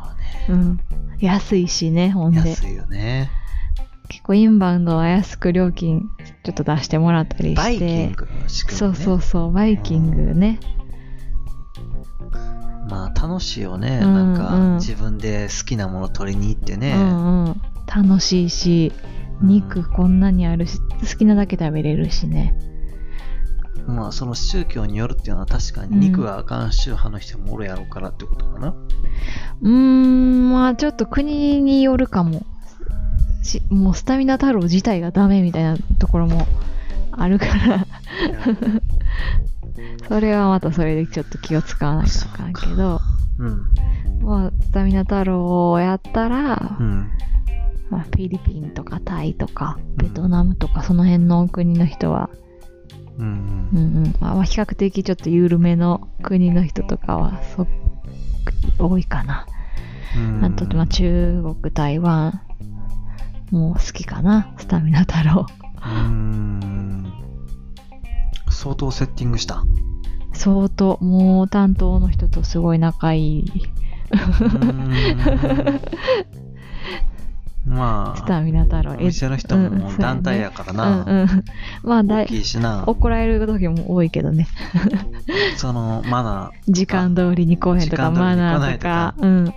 うん。安いしね、ほんで。安いよね。結構インバウンドは安く料金ちょっと出してもらったりして。バイキングの仕組み、そうね。そうそう、バイキングね。まあ楽しいよね。うんなんか、うん自分で好きなもの取りに行ってね。うんうん。楽しいし、肉こんなにあるし、好きなだけ食べれるしね。まあその宗教によるっていうのは確かに肉があかん宗派の人もおるやろうからってことかな。うーん、まあちょっと国によるかも。しもうスタミナ太郎自体がダメみたいなところもあるから、それはまたそれでちょっと気を使わないとあかんけど、うん。まあスタミナ太郎をやったら、うん。まあ、フィリピンとかタイとかベトナムとかその辺の国の人は、うん。うんうんまあ、まあ比較的ちょっと緩めの国の人とかはそ多いかな。うん。あと、まあ、中国、台湾もう好きかな、スタミナ太郎。うーん。相当セッティングした？相当、もう担当の人とすごい仲いい。うーんまあ、スタミナ太郎。お店の人もうん団体やからな。うんうん。まあ、だ大いきいしな。怒られる時も多いけどね。その、マナ時間通りに来へんとか、マナーとか。うん。ー、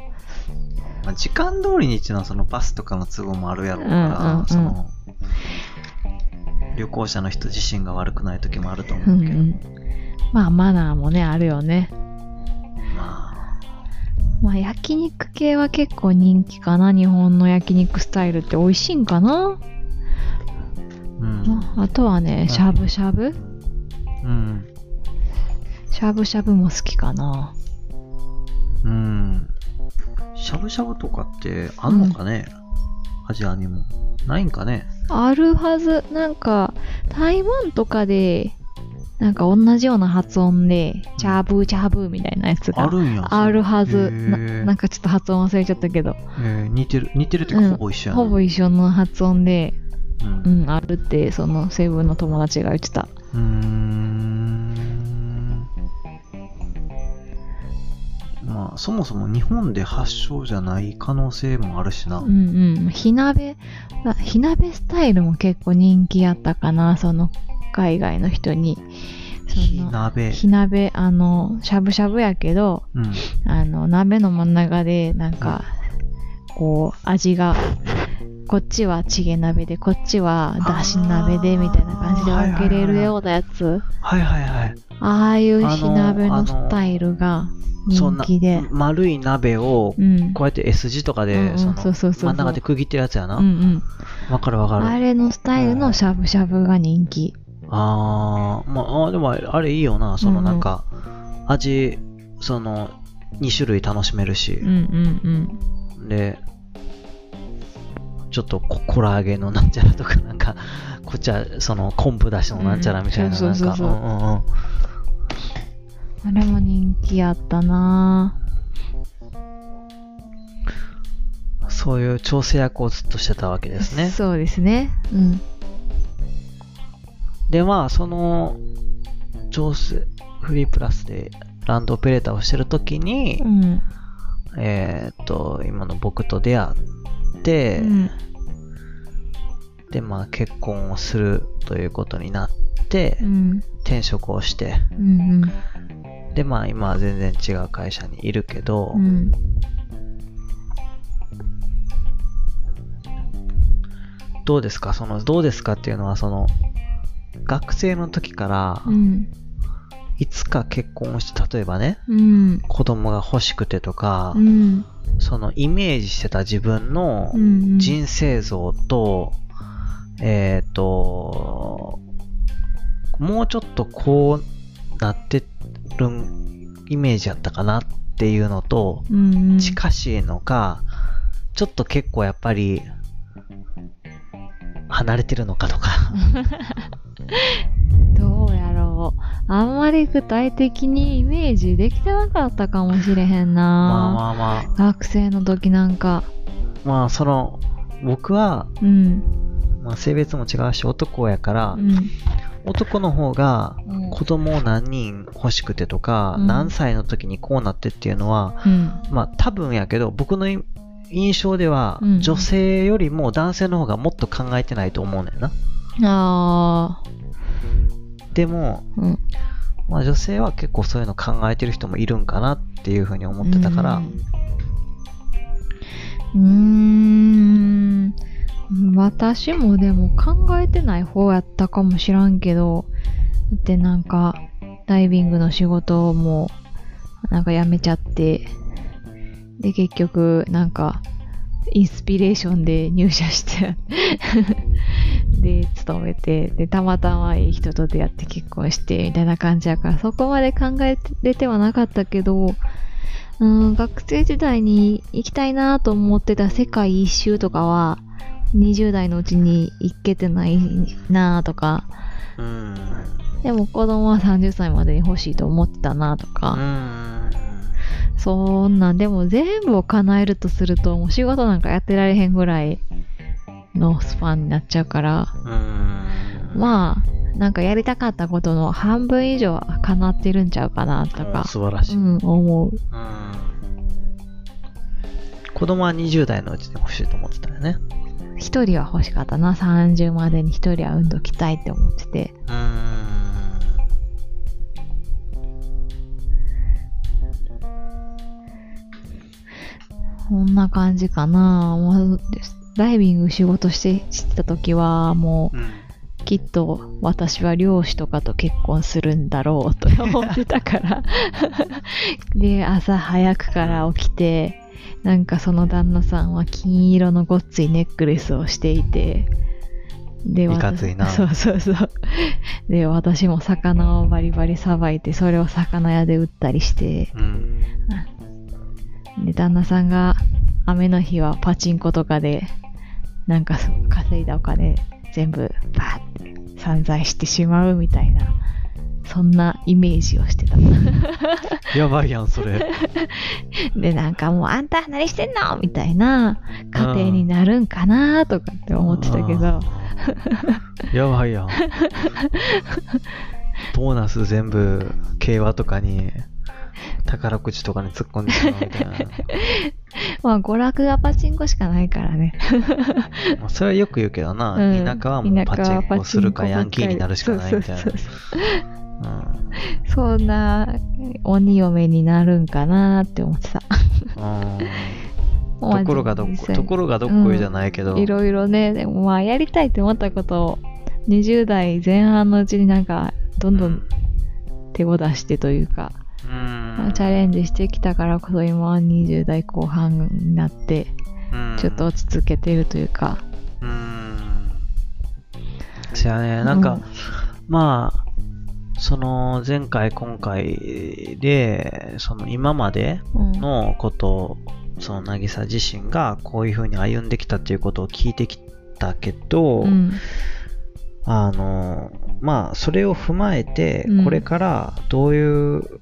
まあ、時間通りにっていうのはそのバスとかの都合もあるやろうかうんうんうら、んその、旅行者の人自身が悪くない時もあるとう思うけど、んうん。まあ、マナーもね、あるよね。まあ、まあ、焼肉系は結構人気かな。日本の焼肉スタイルって美味しいんかな。うん。まああとはね、しゃぶしゃぶうん。しゃぶしゃぶも好きかな。うん。しゃぶしゃぶとかってあんのかね、アジアにも。ないんかね？あるはず。なんか、台湾とかで、なんか同じような発音で、チャブチャブみたいなやつがあるんや。あるはず。へなーなんかちょっと発音忘れちゃったけど、えー似てる、似てるっていうかうんほぼ一緒やな。ほぼ一緒の発音で、う。うんん、あるって、そのセブンの友達が言ってた。うーん。まあ、そもそも日本で発祥じゃない可能性もあるしな。うんうん。火鍋、あ火鍋スタイルも結構人気やったかな、その海外の人に。そ火の鍋。火鍋、あの、しゃぶしゃぶやけど、うん。あの、鍋の真ん中で、なんか、こう、味が、こっちはチゲ鍋で、こっちはだし鍋で、みたいな感じで分けれるようなやつ。はいはいはい。ああいう火鍋のスタイルが人気で。丸い鍋を、うん。こうやって S 字とかで、真ん中で区切ってるやつやな。うんうん。わかるわかる。あれのスタイルのしゃぶしゃぶが人気。あー、まあ、でもあれあれいいよな。そのなんか、味、その、2種類楽しめるしうん、うんうん。で、ちょっとココラ揚げのなんちゃらとか、なんか、こっちはその昆布だしのなんちゃらみたいな、なんか、そうんうんうん。あれも人気やったなそういう調整役をずっとしてたわけですね。そうですね。うん。で、まあ、その、調整、フリープラスでランドオペレーターをしてるときに、うん。えーっと、今の僕と出会って、うん。で、まあ、結婚をするということになって、うん。転職をして、うん。で、まあ、今は全然違う会社にいるけど、うん。どうですか？その、どうですかっていうのは、その、学生の時からう、ん。いつか結婚をして、例えばね、うん。子供が欲しくてとか、うん。そのイメージしてた自分のうん。人生像と、えっ、と、もうちょっとこうなってるイメージやったかなっていうのとうん。近しいのか、ちょっと結構やっぱり離れてるのかとか。あんまり具体的にイメージできてなかったかもしれへんまあな。まあまあ、学生の時なんか。まあその、僕は、うん。まあ、性別も違うし男やから、うん。男の方がうん子供を何人欲しくてとか、うん何歳の時にこうなってっていうのは、うん。まあ多分やけど、僕のい印象では、うん女性よりも男性の方がもっと考えてないと思うねんな。あでも、ー。うん。まあ女性は結構そういうの考えてる人もいるんかなっていうふうに思ってたから、うーん。私もでも考えてない方やったかもしらんけど、だってなんか、ダイビングの仕事も、なんか辞めちゃって、で、結局、なんか、インスピレーションで入社して、で、勤めて、で、たまたまいい人と出会って結婚して、みたいな感じやから、そこまで考えれてはなかったけど、うん、学生時代に行きたいなと思ってた世界一周とかは、20代のうちに行けてないなとか、うん。でも子供は30歳までに欲しいと思ってたなとうか、ん。そんなんでも全部を叶えるとすると、もう仕事なんかやってられへんぐらいのスパンになっちゃうから、うん。まあ、なんかやりたかったことの半分以上は叶ってるんちゃうかなとか、素晴らしい。うん、思う。うん子供は20代のうちに欲しいと思ってたよね。一人は欲しかったな。30までに一人は産んどきたいって思ってて。うーん。こんな感じかな。もうダイビング仕事してしてた時は、もうん。う、きっと私は漁師とかと結婚するんだろうと思ってたから。で、朝早くから起きて、なんかその旦那さんは金色のごっついネックレスをしていて、で、いかついなそうそうそう。で、私も魚をバリバリさばいて、それを魚屋で売ったりして、うん。で、旦那さんが雨の日はパチンコとかで、なんか稼いだお金全部バーって散財してしまうみたいな、そんなイメージをしてた。やばいやん、それ。で、なんかもうあんた何してんの？みたいな家庭になるんかなとかって思ってたけど、やばいやん。ボーナス全部、競馬とかに、宝くじとかに突っ込んでしまうみたいな。まあ娯楽がパチンコしかないからね。まあそれはよく言うけどな、うん田舎はもうパチンコするかヤンキーになるしかないみたいなそう。そうそ。そんな鬼嫁になるんかなって思ってた。うん、ところがどっこ、ところがどっこいじゃないけど。いろいろね、でもまあやりたいって思ったことを20代前半のうちになんかどんどん手を出してというか、うん。チャレンジしてきたからこそ今は20代後半になってうん。ちょっと落ち着けてるというか、うん。そやね、なんか、うんまあ、その前回今回で、その今までうん、のことを、その渚自身がこういう風に歩んできたっていうことを聞いてきたけど、うん。あの、まあ、それを踏まえてう、ん。これからどういう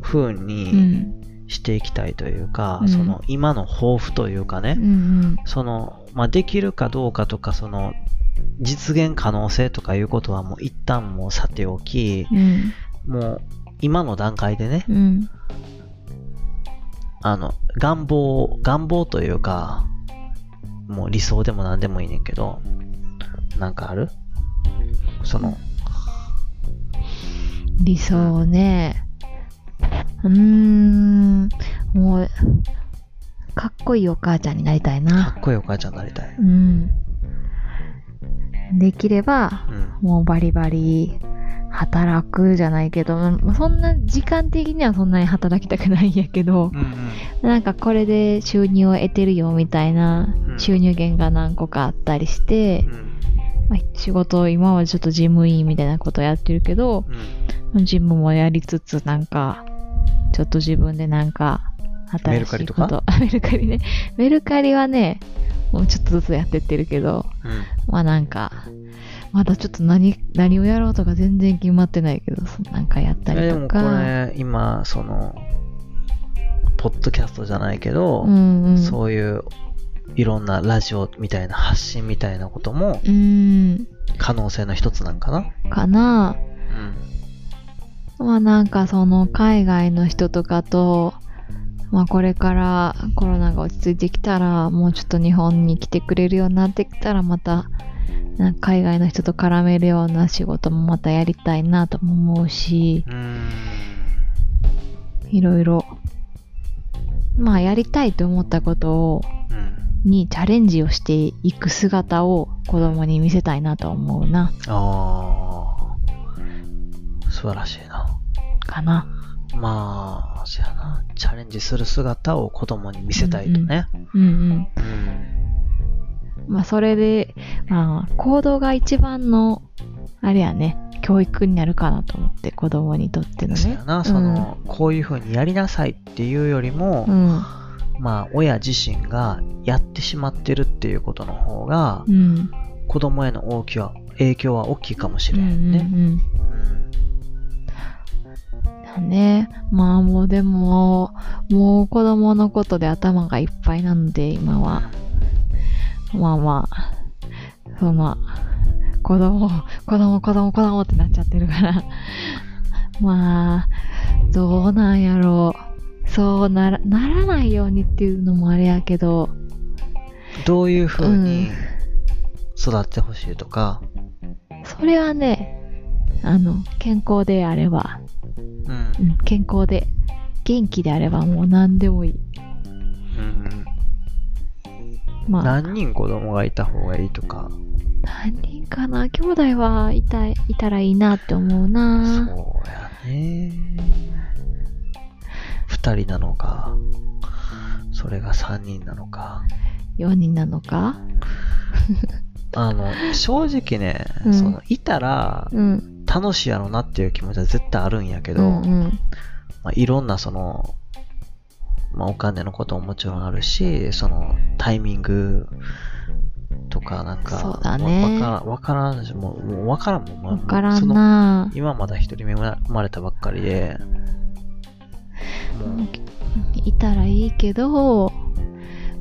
風うにん。していきたいというか、うん。その今の抱負というかね、うん。その、まあ、できるかどうかとか、その、実現可能性とかいうことはもう一旦もうさておき、うん。もう今の段階でね、うん。あの、願望、願望というか、もう理想でも何でもいいねんけど、なんかある？その、理想ねうーんもうかっこいいお母ちゃんになりたいかなっこいいお母ちゃんになりたい。うんできればうん。もうバリバリ働くじゃないけど、まあそんな時間的にはそんなに働きたくないんやけど、うんうん。なんかこれで収入を得てるよみたいなうん収入源が何個かあったりして、うんまあ仕事今はちょっと事務員みたいなことやってるけど、うん。ジムもやりつつなんか、ちょっと自分でなんか、メルカリとか？メルカリね。メルカリはね、もうちょっとずつやってってるけど、うん。まあなんか、まだちょっと何、何をやろうとか全然決まってないけど、なんかやったえでもこりとか。れ、今、その、ポッドキャストじゃないけど、うんうん。そういう、いろんなラジオみたいな発信みたいなこともうん。可能性の一つなんかな？かな。うん。まあなんかその海外の人とかと、まあこれからコロナが落ち着いてきたら、もうちょっと日本に来てくれるようになってきたら、また、海外の人と絡めるような仕事もまたやりたいなとも思うし。いろいろ、まあやりたいと思ったことを、うん。にチャレンジをしていく姿を子供に見せたいなと思うな、ああ。素晴らしいな。かな。まあ、そやな。チャレンジする姿を子供に見せたいとね。うんうん。うん。まあそれで、まあ行動が一番の、あれやね、教育になるかなと思って子供にとってのねそうや。な。その、こういう風にやりなさいっていうよりも、うん。まあ、親自身がやってしまってるっていうことの方がう、ん。子供への大きは影響は大きいかもしうんうんれんね。うん。だね。まあもうでも、もう子供のことで頭がいっぱいなので、今は。まあまあ、その、子供、子供、子供、子供ってなっちゃってるから。まあ、どうなんやろう。そうなら、ならないようにっていうのもあれやけど、どういう風にうん育ってほしいとか、それはね、あの、健康であれば、うんうん、健康で、元気であればもう何でもいい。うんまあ、何人子供がいた方がいいとか、何人かな？兄弟はいたいたらいいなって思うそうな。やね。二人なのか、それが三人なのか。4人なのか？あの、正直ね、うんその、いたらうん。楽しいやろなっていう気持ちは絶対あるんやけど、うんうん。まあ、いろんなその、まあ、お金のことももちろんあるし、その、タイミングとかなんか、そうだねわわからん、わからんし、もう、もうわからんもん。まあわからんな。今まだ一人目生まれたばっかりで、もう、いたらいいけど、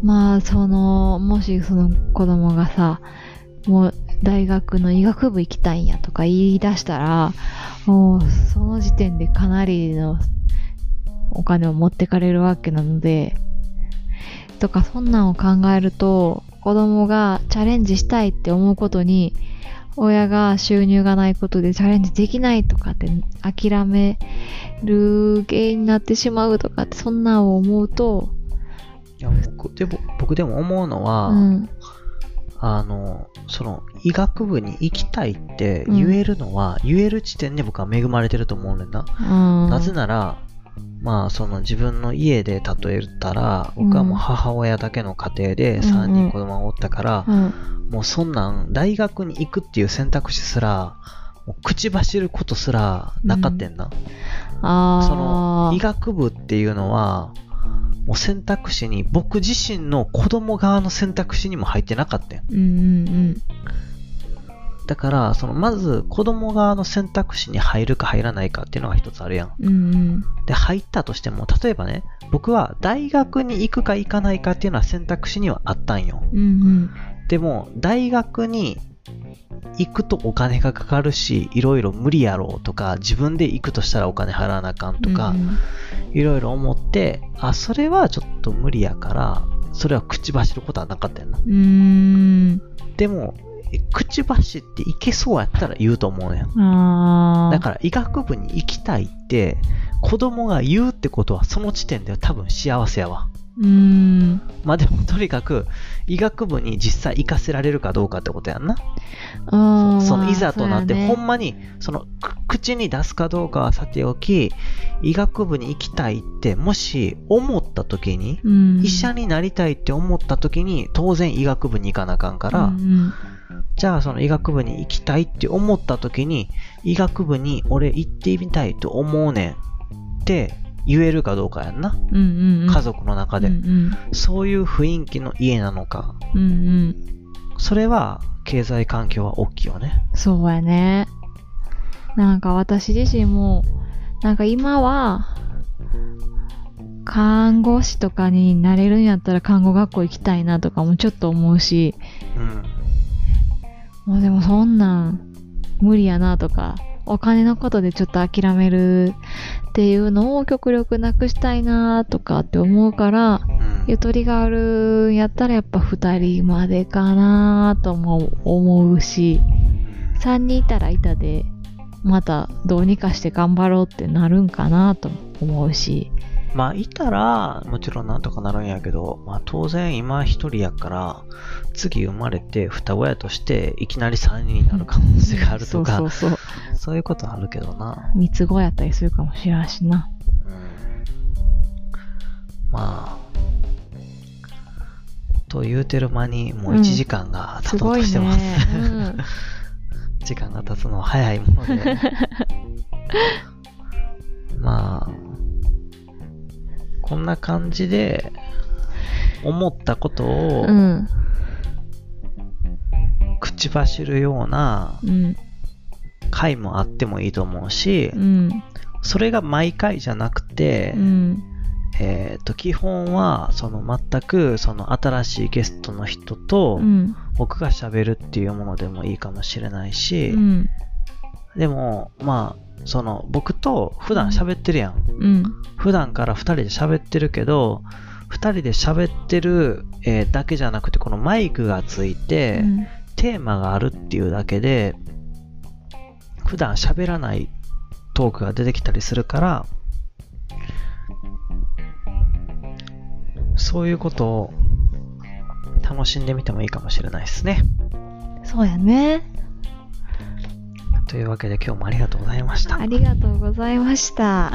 まあ、その、もしその子供がさ、もう大学の医学部行きたいんやとか言い出したら、もうその時点でかなりのお金を持ってかれるわけなので、とかそんなんを考えると、子供がチャレンジしたいって思うことに、親が収入がないことでチャレンジできないとかって諦める原因になってしまうとかってそんなんを思うと、いや僕でも僕でも思うのは、うん、あの、その、医学部に行きたいって言えるのは、言える時点で僕は恵まれてると思うねんな。うん、なぜなら、まあ、その自分の家で例えたら、僕はもう母親だけの家庭でうん。うん3人子供がおったから、うん、もうそんなん、大学に行くっていう選択肢すら、もう口走ることすらなかったんな。ああ、その、医学部っていうのは、もう選択肢に、僕自身の子供側の選択肢にも入ってなかったん。うんうんだから、その、まず子供側の選択肢に入るか入らないかっていうのが一つあるやん。うん。うんうん。で、入ったとしても、例えばね、僕は大学に行くか行かないかっていうのは選択肢にはあったんよ。うんうん。でも、大学に行くとお金がかかるし、いろいろ無理やろうとか、自分で行くとしたらお金払わなあかんとかう、んいろいろ思って、あ、それはちょっと無理やから、それは口走ることはなかったよな。でも、え口走っていけそうやったら言うと思うねん。だから医学部に行きたいって、子供が言うってことはその時点では多分幸せやわ。うーん。まあでもとにかく医学部に実際行かせられるかどうかってことやんな。そのいざとなって、ほんまにそのく口に出すかどうかはさておき、医学部に行きたいってもし思った時に、うん医者になりたいって思った時に当然医学部に行かなあかんから、うんじゃあその医学部に行きたいって思った時に医学部に俺行ってみたいと思うねんって言えるかどうかやんな。うんうんうん。家族の中で。うんそういう雰囲気の家なのか。うん。うんうん。それは経済環境は大きいよね。そうやね。なんか私自身も、なんか今は、看護師とかになれるんやったら看護学校行きたいなとかもちょっと思うし、うん。もうでもそんなん無理やなとか、お金のことでちょっと諦めるっていうのを極力なくしたいなとかって思うから、うん。ゆとりがあるんやったらやっぱ2人までかなとも思うし、3人いたらいたで、またどうにかして頑張ろうってなるんかなと思うし。まあ、いたら、もちろんなんとかなるんやけど、まあ当然今一人やから、次生まれて双親としていきなり三人になる可能性があるとか、そうそうそう。そういうことあるけどな。三つ子やったりするかもしれんしな。うんまあ、と言うてる間にもう1時間が経とうとしてます。ね。うん 時間が経つのは早いもので。まあ、こんな感じで、思ったことをうん。口走るようなうん。回もあってもいいと思うしう、ん。それが毎回じゃなくてう、ん。えっと、基本は、その全く、その新しいゲストの人とう、ん。僕が喋るっていうものでもいいかもしれないし、うん。でも、まあ、その、僕と普段喋ってるやん。うん。普段から二人で喋ってるけど、二人で喋ってる、えーだけじゃなくて、このマイクがついて、うんテーマがあるっていうだけで、普段喋らないトークが出てきたりするから、そういうことを楽しんでみてもいいかもしれないですね。そうやね。というわけで今日もありがとうございました。ありがとうございました。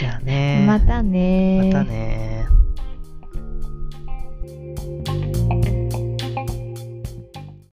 じゃあねまたねまたね